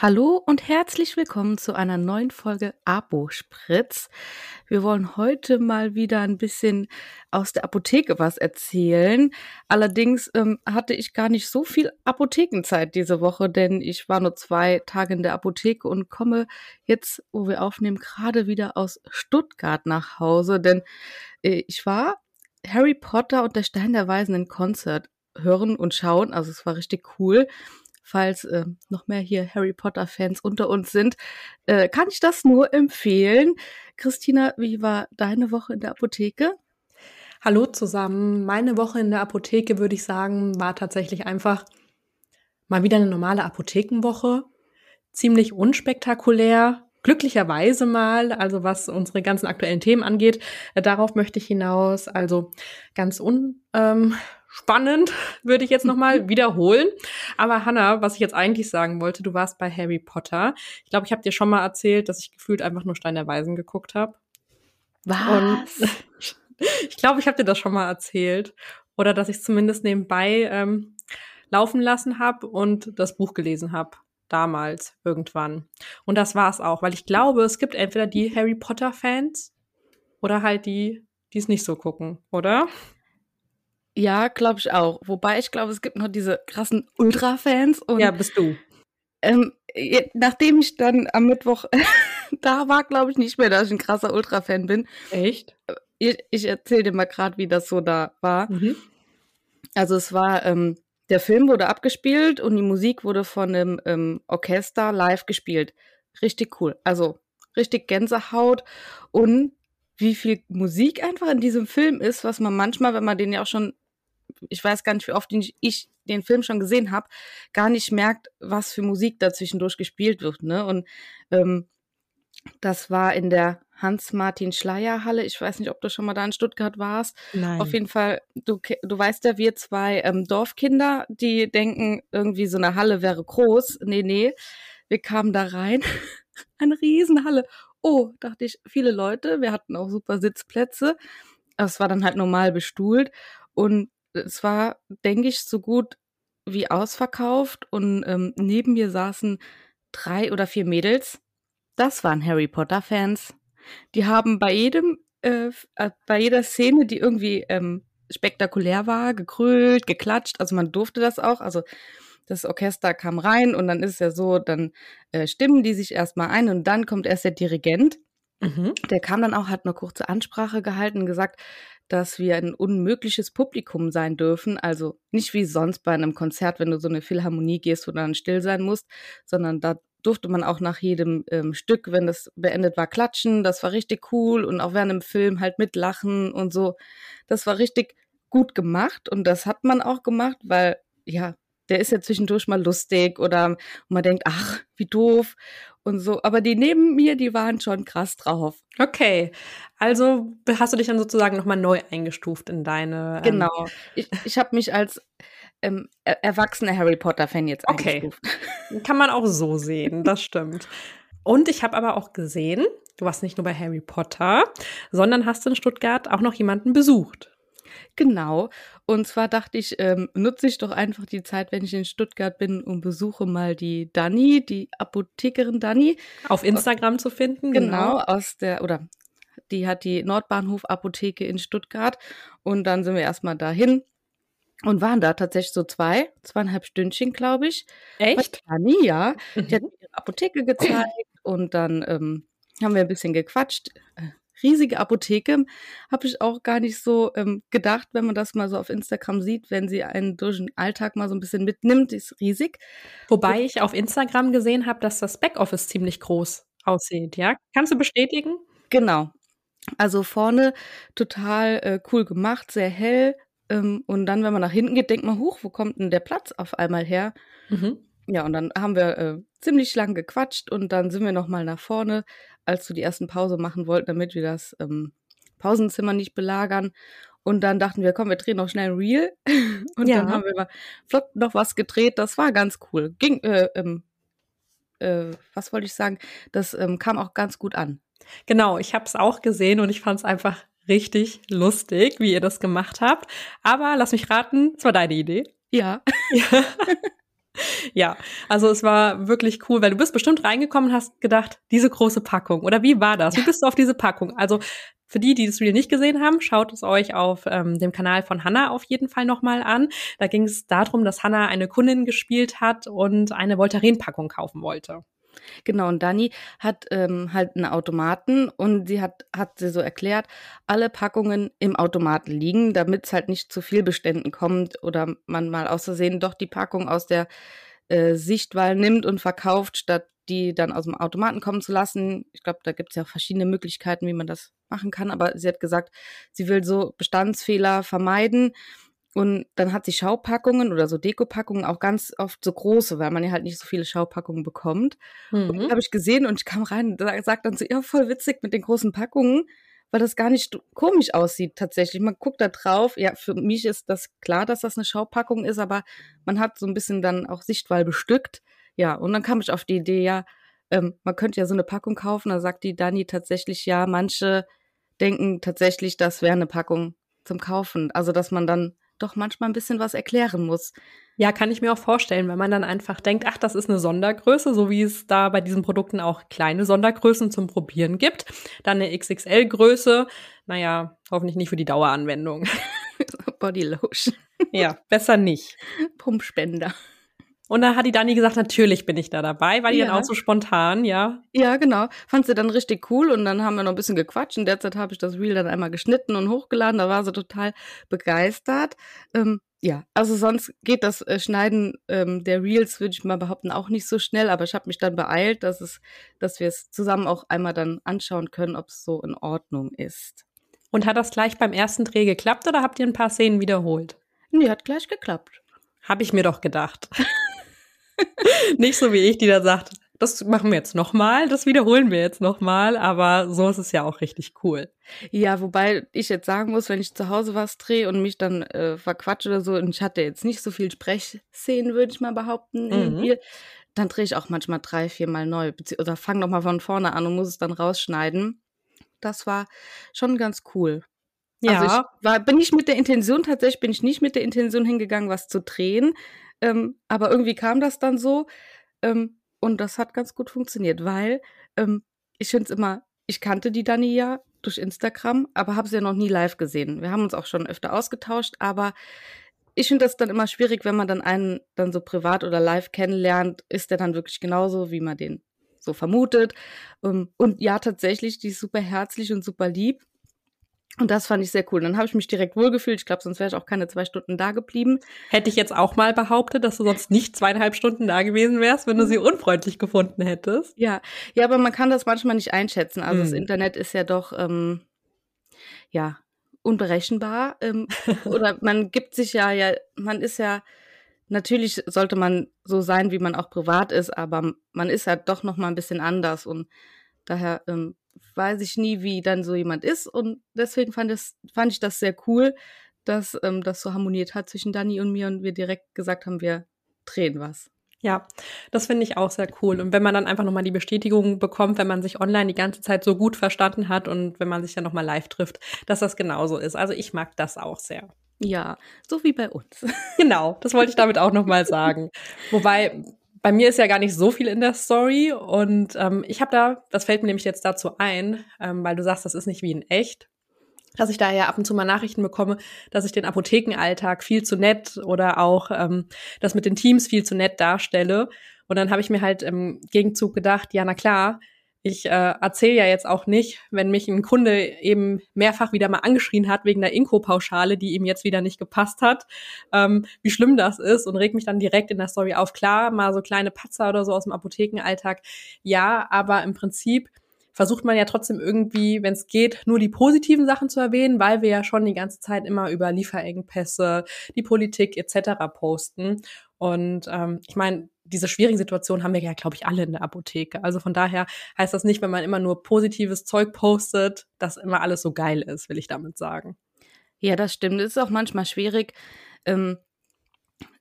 Hallo und herzlich willkommen zu einer neuen Folge Abo Spritz. Wir wollen heute mal wieder ein bisschen aus der Apotheke was erzählen. Allerdings ähm, hatte ich gar nicht so viel Apothekenzeit diese Woche, denn ich war nur zwei Tage in der Apotheke und komme jetzt, wo wir aufnehmen, gerade wieder aus Stuttgart nach Hause, denn äh, ich war Harry Potter und der Stein der Weisen in Konzert hören und schauen. Also es war richtig cool falls äh, noch mehr hier Harry Potter-Fans unter uns sind, äh, kann ich das nur empfehlen. Christina, wie war deine Woche in der Apotheke? Hallo zusammen. Meine Woche in der Apotheke, würde ich sagen, war tatsächlich einfach mal wieder eine normale Apothekenwoche. Ziemlich unspektakulär. Glücklicherweise mal, also was unsere ganzen aktuellen Themen angeht, äh, darauf möchte ich hinaus. Also ganz un, ähm, spannend, würde ich jetzt nochmal wiederholen. Aber Hannah, was ich jetzt eigentlich sagen wollte, du warst bei Harry Potter. Ich glaube, ich habe dir schon mal erzählt, dass ich gefühlt einfach nur Stein der Weisen geguckt habe. Was? Und ich glaube, ich habe dir das schon mal erzählt. Oder dass ich zumindest nebenbei ähm, laufen lassen habe und das Buch gelesen habe. Damals, irgendwann. Und das war's auch, weil ich glaube, es gibt entweder die Harry Potter-Fans oder halt die, die es nicht so gucken, oder? Ja, glaube ich auch. Wobei ich glaube, es gibt noch diese krassen Ultra-Fans. Ja, bist du. Ähm, nachdem ich dann am Mittwoch da war, glaube ich nicht mehr, dass ich ein krasser Ultra-Fan bin. Echt? Ich, ich erzähle dir mal gerade, wie das so da war. Mhm. Also es war, ähm, der Film wurde abgespielt und die Musik wurde von einem ähm, Orchester live gespielt. Richtig cool. Also richtig Gänsehaut und wie viel Musik einfach in diesem Film ist, was man manchmal, wenn man den ja auch schon ich weiß gar nicht, wie oft ich den Film schon gesehen habe, gar nicht merkt, was für Musik dazwischendurch gespielt wird. Ne? Und ähm, das war in der Hans-Martin-Schleier-Halle. Ich weiß nicht, ob du schon mal da in Stuttgart warst. Nein. Auf jeden Fall, du, du weißt ja, wir zwei ähm, Dorfkinder, die denken, irgendwie so eine Halle wäre groß. Nee, nee. Wir kamen da rein. eine Riesenhalle. Oh, dachte ich, viele Leute. Wir hatten auch super Sitzplätze. Es war dann halt normal bestuhlt. Und es war, denke ich, so gut wie ausverkauft und ähm, neben mir saßen drei oder vier Mädels. Das waren Harry Potter-Fans. Die haben bei jedem, äh, äh, bei jeder Szene, die irgendwie ähm, spektakulär war, gekrölt, geklatscht. Also man durfte das auch. Also das Orchester kam rein und dann ist es ja so, dann äh, stimmen die sich erstmal ein und dann kommt erst der Dirigent. Mhm. Der kam dann auch, hat eine kurze Ansprache gehalten und gesagt, dass wir ein unmögliches Publikum sein dürfen. Also nicht wie sonst bei einem Konzert, wenn du so eine Philharmonie gehst, wo dann still sein musst, sondern da durfte man auch nach jedem ähm, Stück, wenn das beendet war, klatschen. Das war richtig cool und auch während dem Film halt mitlachen und so. Das war richtig gut gemacht und das hat man auch gemacht, weil ja, der ist ja zwischendurch mal lustig oder man denkt, ach, wie doof und so. Aber die neben mir, die waren schon krass drauf. Okay, also hast du dich dann sozusagen nochmal neu eingestuft in deine. Ähm genau. Ich, ich habe mich als ähm, erwachsener Harry Potter-Fan jetzt okay. eingestuft. Kann man auch so sehen, das stimmt. Und ich habe aber auch gesehen, du warst nicht nur bei Harry Potter, sondern hast in Stuttgart auch noch jemanden besucht. Genau. Und zwar dachte ich, ähm, nutze ich doch einfach die Zeit, wenn ich in Stuttgart bin und besuche mal die Dani, die Apothekerin Dani. Auf Instagram aus, zu finden. Genau, genau, aus der, oder die hat die Nordbahnhof Apotheke in Stuttgart. Und dann sind wir erstmal dahin und waren da tatsächlich so zwei, zweieinhalb Stündchen, glaube ich. Echt? Dani, ja. Die hat mhm. ihre Apotheke gezeigt und dann ähm, haben wir ein bisschen gequatscht. Riesige Apotheke. Habe ich auch gar nicht so ähm, gedacht, wenn man das mal so auf Instagram sieht, wenn sie einen durch den Alltag mal so ein bisschen mitnimmt, ist riesig. Wobei ich auf Instagram gesehen habe, dass das Backoffice ziemlich groß aussieht, ja? Kannst du bestätigen? Genau. Also vorne total äh, cool gemacht, sehr hell. Ähm, und dann, wenn man nach hinten geht, denkt man, hoch, wo kommt denn der Platz auf einmal her? Mhm. Ja, und dann haben wir äh, ziemlich lang gequatscht und dann sind wir noch mal nach vorne, als wir die ersten Pause machen wollten, damit wir das ähm, Pausenzimmer nicht belagern. Und dann dachten wir, komm, wir drehen noch schnell ein Reel. und ja. dann haben wir mal flott noch was gedreht. Das war ganz cool. Ging, äh, ähm, äh, was wollte ich sagen? Das ähm, kam auch ganz gut an. Genau, ich habe es auch gesehen und ich fand es einfach richtig lustig, wie ihr das gemacht habt. Aber lass mich raten, es war deine Idee. Ja. ja. Ja, also es war wirklich cool, weil du bist bestimmt reingekommen und hast gedacht, diese große Packung. Oder wie war das? Wie bist du auf diese Packung? Also für die, die das Reel nicht gesehen haben, schaut es euch auf ähm, dem Kanal von Hannah auf jeden Fall nochmal an. Da ging es darum, dass Hannah eine Kundin gespielt hat und eine Voltaren-Packung kaufen wollte. Genau, und Dani hat ähm, halt einen Automaten und sie hat, hat sie so erklärt, alle Packungen im Automaten liegen, damit es halt nicht zu viel Beständen kommt oder man mal aus Versehen doch die Packung aus der äh, Sichtwahl nimmt und verkauft, statt die dann aus dem Automaten kommen zu lassen. Ich glaube, da gibt es ja verschiedene Möglichkeiten, wie man das machen kann, aber sie hat gesagt, sie will so Bestandsfehler vermeiden und dann hat sie Schaupackungen oder so Dekopackungen auch ganz oft so große, weil man ja halt nicht so viele Schaupackungen bekommt. Mhm. Und habe ich gesehen und ich kam rein und sagt dann so, ja, voll witzig mit den großen Packungen, weil das gar nicht komisch aussieht tatsächlich. Man guckt da drauf, ja, für mich ist das klar, dass das eine Schaupackung ist, aber man hat so ein bisschen dann auch Sichtwahl bestückt. Ja, und dann kam ich auf die Idee, ja, ähm, man könnte ja so eine Packung kaufen. Da sagt die Dani tatsächlich, ja, manche denken tatsächlich, das wäre eine Packung zum Kaufen. Also, dass man dann doch manchmal ein bisschen was erklären muss. Ja, kann ich mir auch vorstellen, wenn man dann einfach denkt, ach, das ist eine Sondergröße, so wie es da bei diesen Produkten auch kleine Sondergrößen zum Probieren gibt. Dann eine XXL-Größe, naja, hoffentlich nicht für die Daueranwendung. Bodylotion. Ja, besser nicht. Pumpspender. Und da hat die Dani gesagt, natürlich bin ich da dabei. War die ja. dann auch so spontan, ja? Ja, genau. Fand sie dann richtig cool und dann haben wir noch ein bisschen gequatscht. In der Zeit habe ich das Reel dann einmal geschnitten und hochgeladen. Da war sie total begeistert. Ähm, ja, also sonst geht das äh, Schneiden ähm, der Reels, würde ich mal behaupten, auch nicht so schnell. Aber ich habe mich dann beeilt, dass es, dass wir es zusammen auch einmal dann anschauen können, ob es so in Ordnung ist. Und hat das gleich beim ersten Dreh geklappt oder habt ihr ein paar Szenen wiederholt? Nee, hat gleich geklappt. Habe ich mir doch gedacht. Nicht so wie ich, die da sagt, das machen wir jetzt nochmal, das wiederholen wir jetzt nochmal, aber so ist es ja auch richtig cool. Ja, wobei ich jetzt sagen muss, wenn ich zu Hause was drehe und mich dann äh, verquatsche oder so, und ich hatte jetzt nicht so viel Sprechszenen, würde ich mal behaupten, mhm. Spiel, dann drehe ich auch manchmal drei, viermal neu oder fange nochmal von vorne an und muss es dann rausschneiden. Das war schon ganz cool. Ja. Also ich war, bin ich mit der Intention, tatsächlich bin ich nicht mit der Intention hingegangen, was zu drehen, ähm, aber irgendwie kam das dann so. Ähm, und das hat ganz gut funktioniert, weil ähm, ich finde es immer, ich kannte die Dani ja durch Instagram, aber habe sie ja noch nie live gesehen. Wir haben uns auch schon öfter ausgetauscht, aber ich finde das dann immer schwierig, wenn man dann einen dann so privat oder live kennenlernt, ist der dann wirklich genauso, wie man den so vermutet. Ähm, und ja, tatsächlich, die ist super herzlich und super lieb. Und das fand ich sehr cool. Dann habe ich mich direkt wohlgefühlt. Ich glaube, sonst wäre ich auch keine zwei Stunden da geblieben. Hätte ich jetzt auch mal behauptet, dass du sonst nicht zweieinhalb Stunden da gewesen wärst, wenn du sie unfreundlich gefunden hättest. Ja, ja, aber man kann das manchmal nicht einschätzen. Also hm. das Internet ist ja doch, ähm, ja, unberechenbar. Ähm, oder man gibt sich ja, ja, man ist ja, natürlich sollte man so sein, wie man auch privat ist, aber man ist halt doch noch mal ein bisschen anders und daher ähm, weiß ich nie, wie dann so jemand ist. Und deswegen fand, das, fand ich das sehr cool, dass ähm, das so harmoniert hat zwischen Dani und mir und wir direkt gesagt haben, wir drehen was. Ja, das finde ich auch sehr cool. Und wenn man dann einfach nochmal die Bestätigung bekommt, wenn man sich online die ganze Zeit so gut verstanden hat und wenn man sich dann nochmal live trifft, dass das genauso ist. Also ich mag das auch sehr. Ja, so wie bei uns. Genau, das wollte ich damit auch nochmal sagen. Wobei, bei mir ist ja gar nicht so viel in der Story und ähm, ich habe da, das fällt mir nämlich jetzt dazu ein, ähm, weil du sagst, das ist nicht wie in echt, dass ich da ja ab und zu mal Nachrichten bekomme, dass ich den Apothekenalltag viel zu nett oder auch ähm, das mit den Teams viel zu nett darstelle. Und dann habe ich mir halt im Gegenzug gedacht, ja, na klar, ich äh, erzähle ja jetzt auch nicht, wenn mich ein Kunde eben mehrfach wieder mal angeschrien hat wegen der Inko-Pauschale, die ihm jetzt wieder nicht gepasst hat, ähm, wie schlimm das ist und regt mich dann direkt in der Story auf. Klar, mal so kleine Patzer oder so aus dem Apothekenalltag, ja, aber im Prinzip versucht man ja trotzdem irgendwie, wenn es geht, nur die positiven Sachen zu erwähnen, weil wir ja schon die ganze Zeit immer über Lieferengpässe, die Politik etc. posten. Und ähm, ich meine, diese schwierigen Situationen haben wir ja, glaube ich, alle in der Apotheke. Also von daher heißt das nicht, wenn man immer nur positives Zeug postet, dass immer alles so geil ist, will ich damit sagen. Ja, das stimmt. Es ist auch manchmal schwierig. Ähm,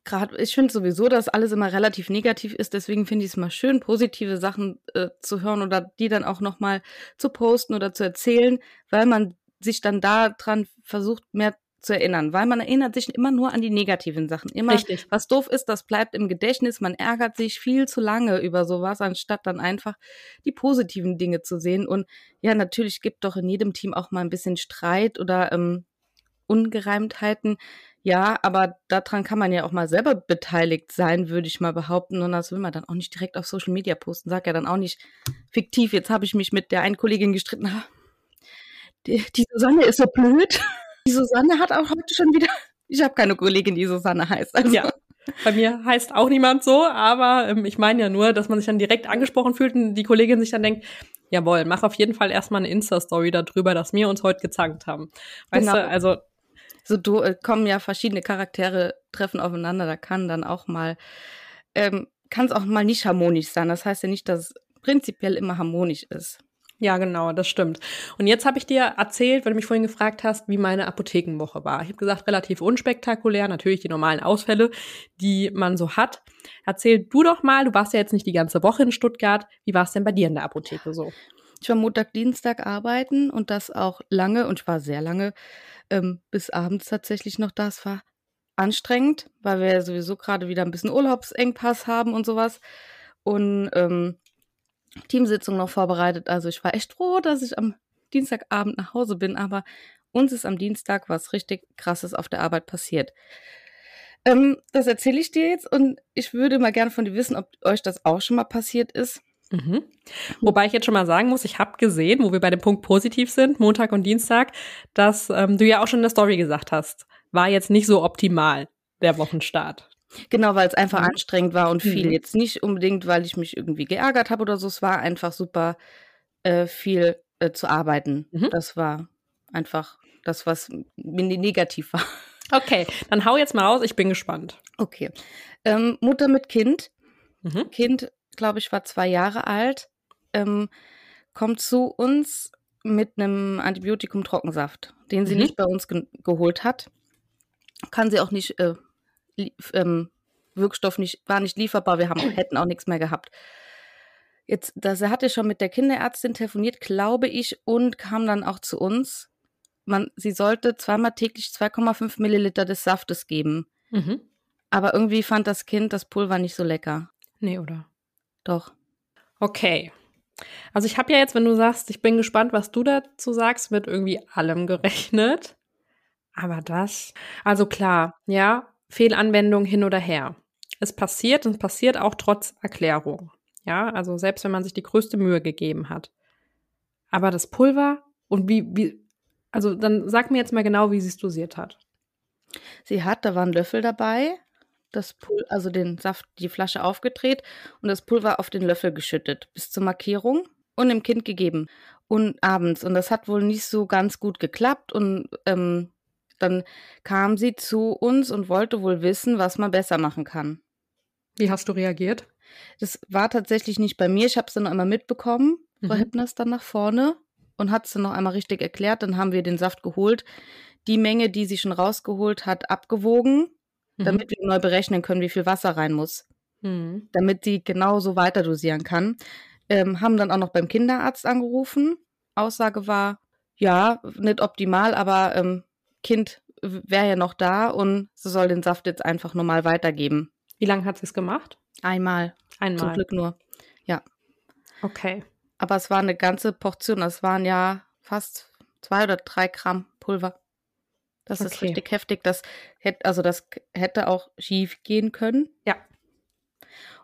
Gerade, ich finde sowieso, dass alles immer relativ negativ ist. Deswegen finde ich es mal schön, positive Sachen äh, zu hören oder die dann auch noch mal zu posten oder zu erzählen, weil man sich dann daran versucht, mehr zu erinnern, weil man erinnert sich immer nur an die negativen Sachen. Immer, Richtig. was doof ist, das bleibt im Gedächtnis. Man ärgert sich viel zu lange über sowas, anstatt dann einfach die positiven Dinge zu sehen. Und ja, natürlich gibt doch in jedem Team auch mal ein bisschen Streit oder ähm, Ungereimtheiten. Ja, aber daran kann man ja auch mal selber beteiligt sein, würde ich mal behaupten. Und das will man dann auch nicht direkt auf Social Media posten. Sag ja dann auch nicht fiktiv, jetzt habe ich mich mit der einen Kollegin gestritten. Die, die Susanne ist so blöd. Die Susanne hat auch heute schon wieder. Ich habe keine Kollegin, die Susanne heißt. Also. Ja. Bei mir heißt auch niemand so, aber ähm, ich meine ja nur, dass man sich dann direkt angesprochen fühlt und die Kollegin sich dann denkt, jawohl, mach auf jeden Fall erstmal eine Insta-Story darüber, dass wir uns heute gezankt haben. Weißt Genau. du, also so du, äh, kommen ja verschiedene Charaktere treffen aufeinander, da kann dann auch mal, ähm, kann es auch mal nicht harmonisch sein. Das heißt ja nicht, dass es prinzipiell immer harmonisch ist. Ja, genau, das stimmt. Und jetzt habe ich dir erzählt, weil du mich vorhin gefragt hast, wie meine Apothekenwoche war. Ich habe gesagt, relativ unspektakulär, natürlich die normalen Ausfälle, die man so hat. Erzähl du doch mal, du warst ja jetzt nicht die ganze Woche in Stuttgart. Wie war es denn bei dir in der Apotheke so? Ich war Montag, Dienstag arbeiten und das auch lange und ich war sehr lange ähm, bis abends tatsächlich noch da. Es war anstrengend, weil wir ja sowieso gerade wieder ein bisschen Urlaubsengpass haben und sowas. Und ähm, Teamsitzung noch vorbereitet. Also ich war echt froh, dass ich am Dienstagabend nach Hause bin, aber uns ist am Dienstag was richtig krasses auf der Arbeit passiert. Ähm, das erzähle ich dir jetzt und ich würde mal gerne von dir wissen, ob euch das auch schon mal passiert ist. Mhm. Wobei ich jetzt schon mal sagen muss, ich habe gesehen, wo wir bei dem Punkt positiv sind, Montag und Dienstag, dass ähm, du ja auch schon in der Story gesagt hast, war jetzt nicht so optimal der Wochenstart. Genau, weil es einfach Mhm. anstrengend war und viel. Mhm. Jetzt nicht unbedingt, weil ich mich irgendwie geärgert habe oder so. Es war einfach super äh, viel äh, zu arbeiten. Mhm. Das war einfach das, was mir negativ war. Okay, dann hau jetzt mal raus, ich bin gespannt. Okay. Ähm, Mutter mit Kind. Mhm. Kind, glaube ich, war zwei Jahre alt. Ähm, kommt zu uns mit einem Antibiotikum Trockensaft, den sie Mhm. nicht bei uns ge geholt hat. Kann sie auch nicht, äh, ähm, Wirkstoff nicht, war nicht lieferbar, wir haben, hätten auch nichts mehr gehabt. Jetzt, das, er hatte schon mit der Kinderärztin telefoniert, glaube ich, und kam dann auch zu uns. Man, sie sollte zweimal täglich 2,5 Milliliter des Saftes geben. Mhm. Aber irgendwie fand das Kind das Pulver nicht so lecker. Nee, oder? Doch. Okay. Also ich habe ja jetzt, wenn du sagst, ich bin gespannt, was du dazu sagst, mit irgendwie allem gerechnet. Aber das, also klar, ja, Fehlanwendung hin oder her. Es passiert und es passiert auch trotz Erklärung. Ja, also selbst wenn man sich die größte Mühe gegeben hat. Aber das Pulver und wie, wie, also dann sag mir jetzt mal genau, wie sie es dosiert hat. Sie hat, da war ein Löffel dabei, das Pul also den Saft, die Flasche aufgedreht und das Pulver auf den Löffel geschüttet bis zur Markierung und dem Kind gegeben. Und abends. Und das hat wohl nicht so ganz gut geklappt. Und ähm, dann kam sie zu uns und wollte wohl wissen, was man besser machen kann. Wie hast du reagiert? Das war tatsächlich nicht bei mir. Ich habe es dann noch einmal mitbekommen. Frau Mhm. Heppner ist dann nach vorne und hat es dann noch einmal richtig erklärt. Dann haben wir den Saft geholt. Die Menge, die sie schon rausgeholt hat, abgewogen, Mhm. damit wir neu berechnen können, wie viel Wasser rein muss. Mhm. Damit sie genauso weiter dosieren kann. Ähm, haben dann auch noch beim Kinderarzt angerufen. Aussage war, ja, nicht optimal, aber ähm, Kind wäre ja noch da und sie soll den Saft jetzt einfach normal weitergeben. Wie lange hat sie es gemacht? Einmal, zum Einmal. Glück nur. Okay. Aber es war eine ganze Portion. Das waren ja fast zwei oder drei Gramm Pulver. Das ist Okay. richtig heftig. Das hätte, also das hätte auch schief gehen können. Ja.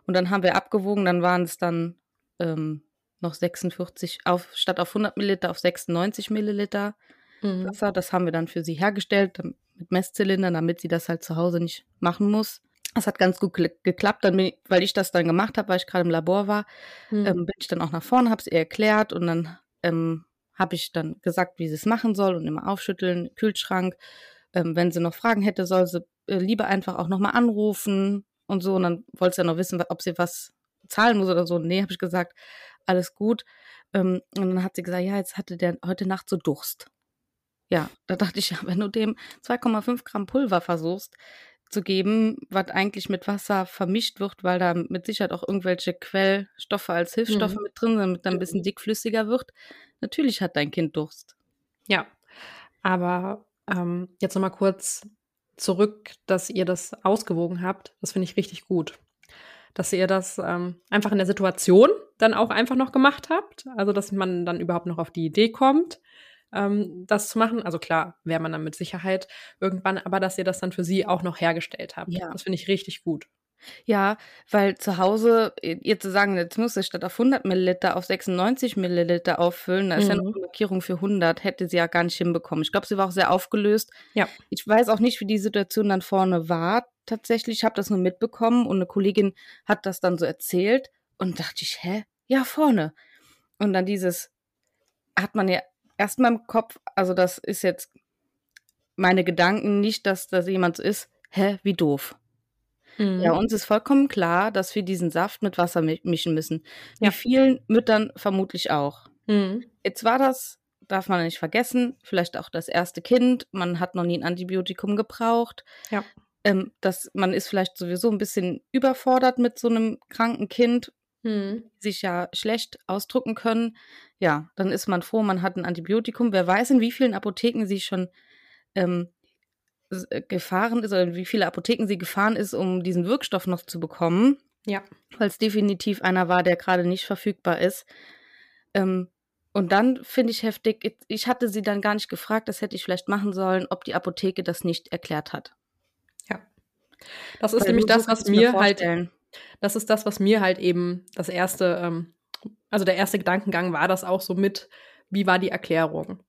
Und dann haben wir abgewogen, dann waren es dann ähm, noch 46, auf, statt auf 100 Milliliter auf 96 Milliliter Mhm. Wasser. Das haben wir dann für sie hergestellt mit Messzylindern, damit sie das halt zu Hause nicht machen muss. Das hat ganz gut geklappt, dann ich, weil ich das dann gemacht habe, weil ich gerade im Labor war, Mhm. ähm, bin ich dann auch nach vorne, habe es ihr erklärt und dann ähm, habe ich dann gesagt, wie sie es machen soll und immer aufschütteln, Kühlschrank. Ähm, wenn sie noch Fragen hätte, soll sie äh, lieber einfach auch nochmal anrufen und so. Und dann wollte sie ja noch wissen, ob sie was zahlen muss oder so. Nee, habe ich gesagt, alles gut. Ähm, und dann hat sie gesagt, ja, jetzt hatte der heute Nacht so Durst. Ja, da dachte ich, ja, wenn du dem 2,5 Gramm Pulver versuchst zu geben, was eigentlich mit Wasser vermischt wird, weil da mit Sicherheit auch irgendwelche Quellstoffe als Hilfsstoffe Mhm. mit drin sind, damit er ein bisschen dickflüssiger wird. Natürlich hat dein Kind Durst. Ja, aber Ähm, jetzt nochmal kurz zurück, dass ihr das ausgewogen habt. Das finde ich richtig gut. Dass ihr das ähm, einfach in der Situation dann auch einfach noch gemacht habt. Also, dass man dann überhaupt noch auf die Idee kommt, ähm, das zu machen. Also klar, wäre man dann mit Sicherheit irgendwann, aber dass ihr das dann für sie auch noch hergestellt habt. Ja. Das finde ich richtig gut. Ja, weil zu Hause, ihr zu sagen, jetzt muss ich statt auf 100 Milliliter auf 96 Milliliter auffüllen, da ist ja noch Mhm. eine Markierung für 100, hätte sie ja gar nicht hinbekommen. Ich glaube, sie war auch sehr aufgelöst. Ja. Ich weiß auch nicht, wie die Situation dann vorne war. Tatsächlich, ich habe das nur mitbekommen und eine Kollegin hat das dann so erzählt und dachte ich, hä? Ja, vorne. Und dann dieses, hat man ja erstmal im Kopf, also das ist jetzt meine Gedanken, nicht, dass das jemand so ist, hä, wie doof. Mhm. Ja, uns ist vollkommen klar, dass wir diesen Saft mit Wasser mi- mischen müssen. Ja. Wie vielen Müttern vermutlich auch. Mhm. Jetzt war das, darf man nicht vergessen, vielleicht auch das erste Kind. Man hat noch nie ein Antibiotikum gebraucht. Ja. Ähm, das, man ist vielleicht sowieso ein bisschen überfordert mit so einem kranken Kind, Mhm. sich ja schlecht ausdrücken können. Ja, dann ist man froh, man hat ein Antibiotikum. Wer weiß, in wie vielen Apotheken sie schon ähm, äh, gefahren ist oder in wie viele Apotheken sie gefahren ist, um diesen Wirkstoff noch zu bekommen Ja. weil es definitiv einer war, der gerade nicht verfügbar ist. Ähm, und dann finde ich heftig, ich- hatte sie dann gar nicht gefragt, das hätte ich vielleicht machen sollen, ob die Apotheke das nicht erklärt hat. Das ist Weil nämlich das, was mir halt vorstellen. Das ist das, was mir halt eben das erste, ähm, also der erste Gedankengang war das auch so mit, wie war die Erklärung?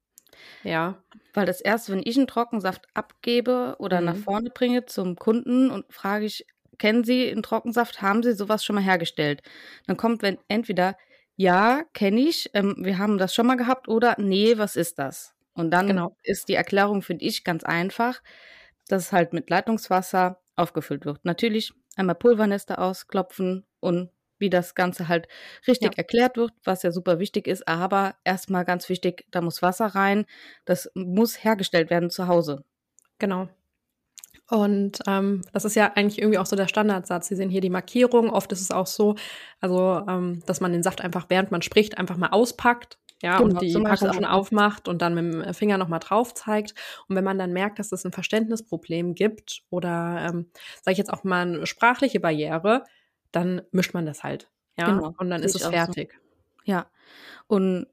Ja. Weil das erste, wenn ich einen Trockensaft abgebe oder nach Mhm. vorne bringe zum Kunden und frage ich, kennen Sie einen Trockensaft? Haben Sie sowas schon mal hergestellt? Dann kommt wenn entweder ja, kenne ich, ähm, wir haben das schon mal gehabt oder nee, was ist das? Und dann Genau. ist die Erklärung, finde ich, ganz einfach, dass es halt mit Leitungswasser aufgefüllt wird. Natürlich einmal Pulvernester ausklopfen und wie das Ganze halt richtig Ja. erklärt wird, was ja super wichtig ist, aber erstmal ganz wichtig, da muss Wasser rein, das muss hergestellt werden zu Hause. Genau. Und ähm, das ist ja eigentlich irgendwie auch so der Standardsatz. Sie sehen hier die Markierung. Oft ist es auch so, also ähm, dass man den Saft einfach während man spricht einfach mal auspackt. Ja, Genau, und die Packung schon aufmacht und dann mit dem Finger nochmal drauf zeigt. Und wenn man dann merkt, dass es ein Verständnisproblem gibt oder, ähm, sage ich jetzt auch mal, eine sprachliche Barriere, dann mischt man das halt. Ja, Genau, und dann ist es auch so. fertig. Ja. Und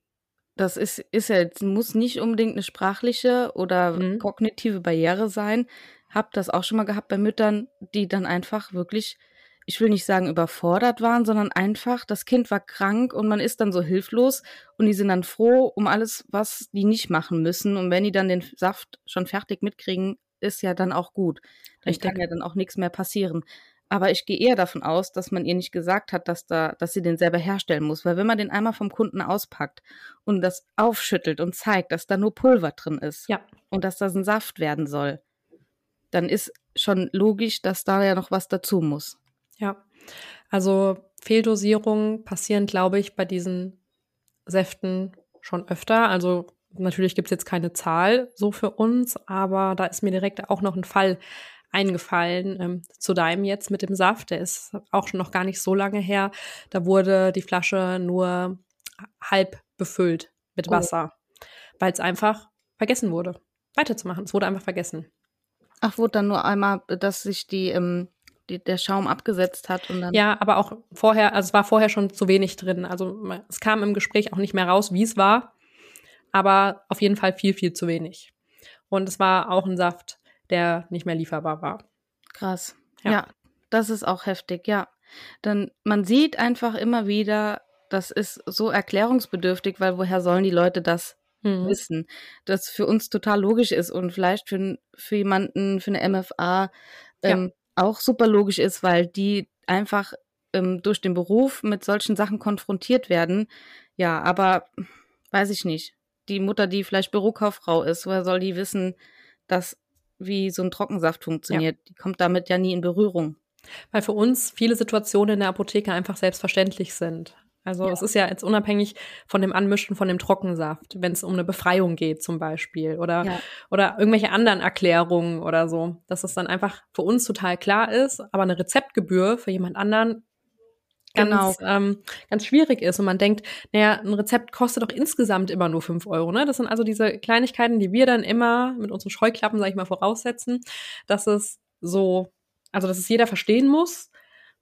das ist, ist ja muss nicht unbedingt eine sprachliche oder Mhm. kognitive Barriere sein. Hab das auch schon mal gehabt bei Müttern, die dann einfach wirklich, ich will nicht sagen überfordert waren, sondern einfach, das Kind war krank und man ist dann so hilflos und die sind dann froh um alles, was die nicht machen müssen. Und wenn die dann den Saft schon fertig mitkriegen, ist ja dann auch gut. Dann Richtig. kann ja dann auch nichts mehr passieren. Aber ich gehe eher davon aus, dass man ihr nicht gesagt hat, dass da, dass sie den selber herstellen muss. Weil wenn man den einmal vom Kunden auspackt und das aufschüttelt und zeigt, dass da nur Pulver drin ist Ja. und dass das ein Saft werden soll, dann ist schon logisch, dass da ja noch was dazu muss. Ja, also Fehldosierungen passieren, glaube ich, bei diesen Säften schon öfter. Also natürlich gibt es jetzt keine Zahl so für uns, aber da ist mir direkt auch noch ein Fall eingefallen ähm, zu deinem jetzt mit dem Saft. Der ist auch schon noch gar nicht so lange her. Da wurde die Flasche nur halb befüllt mit Oh. Wasser, weil es einfach vergessen wurde, weiterzumachen. Es wurde einfach vergessen. Ach, wurde dann nur einmal, dass sich die, ähm, die, der Schaum abgesetzt hat und dann. Ja, aber auch vorher, also es war vorher schon zu wenig drin. Also es kam im Gespräch auch nicht mehr raus, wie es war, aber auf jeden Fall viel, viel zu wenig. Und es war auch ein Saft, der nicht mehr lieferbar war. Krass. Ja. Ja. das ist auch heftig, ja. Dann, man sieht einfach immer wieder, das ist so erklärungsbedürftig, weil woher sollen die Leute das Mhm. wissen? Das für uns total logisch ist und vielleicht für, für jemanden, für eine MFA ähm, auch super logisch ist, weil die einfach ähm, durch den Beruf mit solchen Sachen konfrontiert werden. Ja, aber weiß ich nicht. Die Mutter, die vielleicht Bürokauffrau ist, woher soll die wissen, dass wie so ein Trockensaft funktioniert? Die kommt damit ja nie in Berührung. Weil für uns viele Situationen in der Apotheke einfach selbstverständlich sind. Also Ja. es ist ja jetzt unabhängig von dem Anmischen von dem Trockensaft, wenn es um eine Befreiung geht zum Beispiel oder, Ja. oder irgendwelche anderen Erklärungen oder so, dass es dann einfach für uns total klar ist, aber eine Rezeptgebühr für jemand anderen ganz, Genau. ähm, ganz schwierig ist und man denkt, naja, ein Rezept kostet doch insgesamt immer nur fünf Euro. Ne? Das sind also diese Kleinigkeiten, die wir dann immer mit unseren Scheuklappen, sage ich mal, voraussetzen, dass es so, also dass es jeder verstehen muss.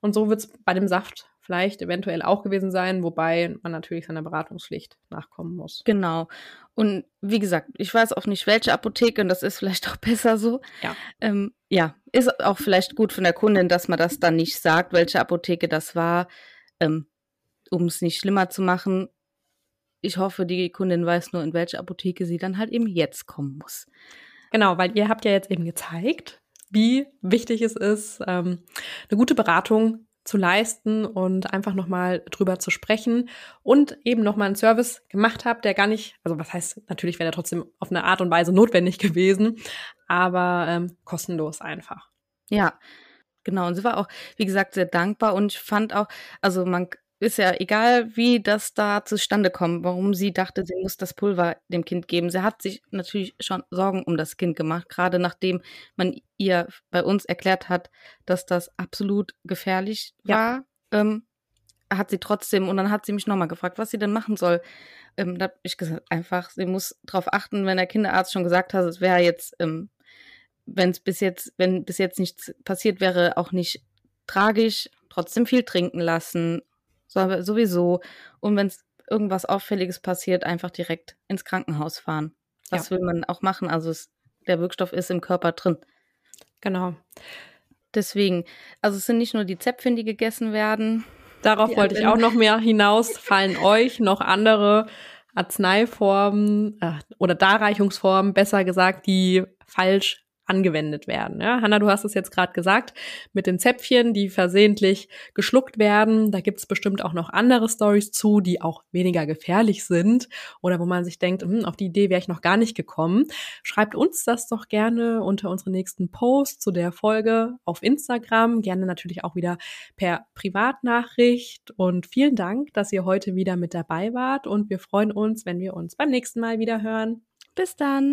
Und so wird es bei dem Saft vielleicht eventuell auch gewesen sein, wobei man natürlich seiner Beratungspflicht nachkommen muss. Genau. Und wie gesagt, ich weiß auch nicht, welche Apotheke, und das ist vielleicht auch besser so. Ja. Ähm, ja, ist auch vielleicht gut von der Kundin, dass man das dann nicht sagt, welche Apotheke das war, ähm, um es nicht schlimmer zu machen. Ich hoffe, die Kundin weiß nur, in welche Apotheke sie dann halt eben jetzt kommen muss. Genau, weil ihr habt ja jetzt eben gezeigt, wie wichtig es ist, ähm, eine gute Beratung zu leisten und einfach nochmal drüber zu sprechen und eben nochmal einen Service gemacht habt, der gar nicht, also was heißt, natürlich wäre der trotzdem auf eine Art und Weise notwendig gewesen, aber ähm, kostenlos einfach. Ja, genau. Und sie war auch, wie gesagt, sehr dankbar und ich fand auch, also man ist ja egal, wie das da zustande kommt, warum sie dachte, sie muss das Pulver dem Kind geben. Sie hat sich natürlich schon Sorgen um das Kind gemacht, gerade nachdem man ihr bei uns erklärt hat, dass das absolut gefährlich Ja. war. Ähm, hat sie trotzdem, und dann hat sie mich nochmal gefragt, was sie denn machen soll. Ähm, da habe ich gesagt, einfach, sie muss darauf achten, wenn der Kinderarzt schon gesagt hat, es wäre jetzt, ähm, wenn es bis jetzt, wenn bis jetzt nichts passiert wäre, auch nicht tragisch, trotzdem viel trinken lassen, so, sowieso. Und wenn es irgendwas Auffälliges passiert, einfach direkt ins Krankenhaus fahren. Das will man auch machen. Also es, der Wirkstoff ist im Körper drin. Genau. Deswegen, also es sind nicht nur die Zäpfchen, die gegessen werden. Darauf wollte ich auch noch mehr hinaus. Fallen euch noch andere Arzneiformen äh, oder Darreichungsformen, besser gesagt, die falsch angewendet werden. Ja, Hanna, du hast es jetzt gerade gesagt, mit den Zäpfchen, die versehentlich geschluckt werden. Da gibt es bestimmt auch noch andere Stories zu, die auch weniger gefährlich sind oder wo man sich denkt, hm, auf die Idee wäre ich noch gar nicht gekommen. Schreibt uns das doch gerne unter unseren nächsten Post zu der Folge auf Instagram. Gerne natürlich auch wieder per Privatnachricht. Und vielen Dank, dass ihr heute wieder mit dabei wart. Und wir freuen uns, wenn wir uns beim nächsten Mal wieder hören. Bis dann.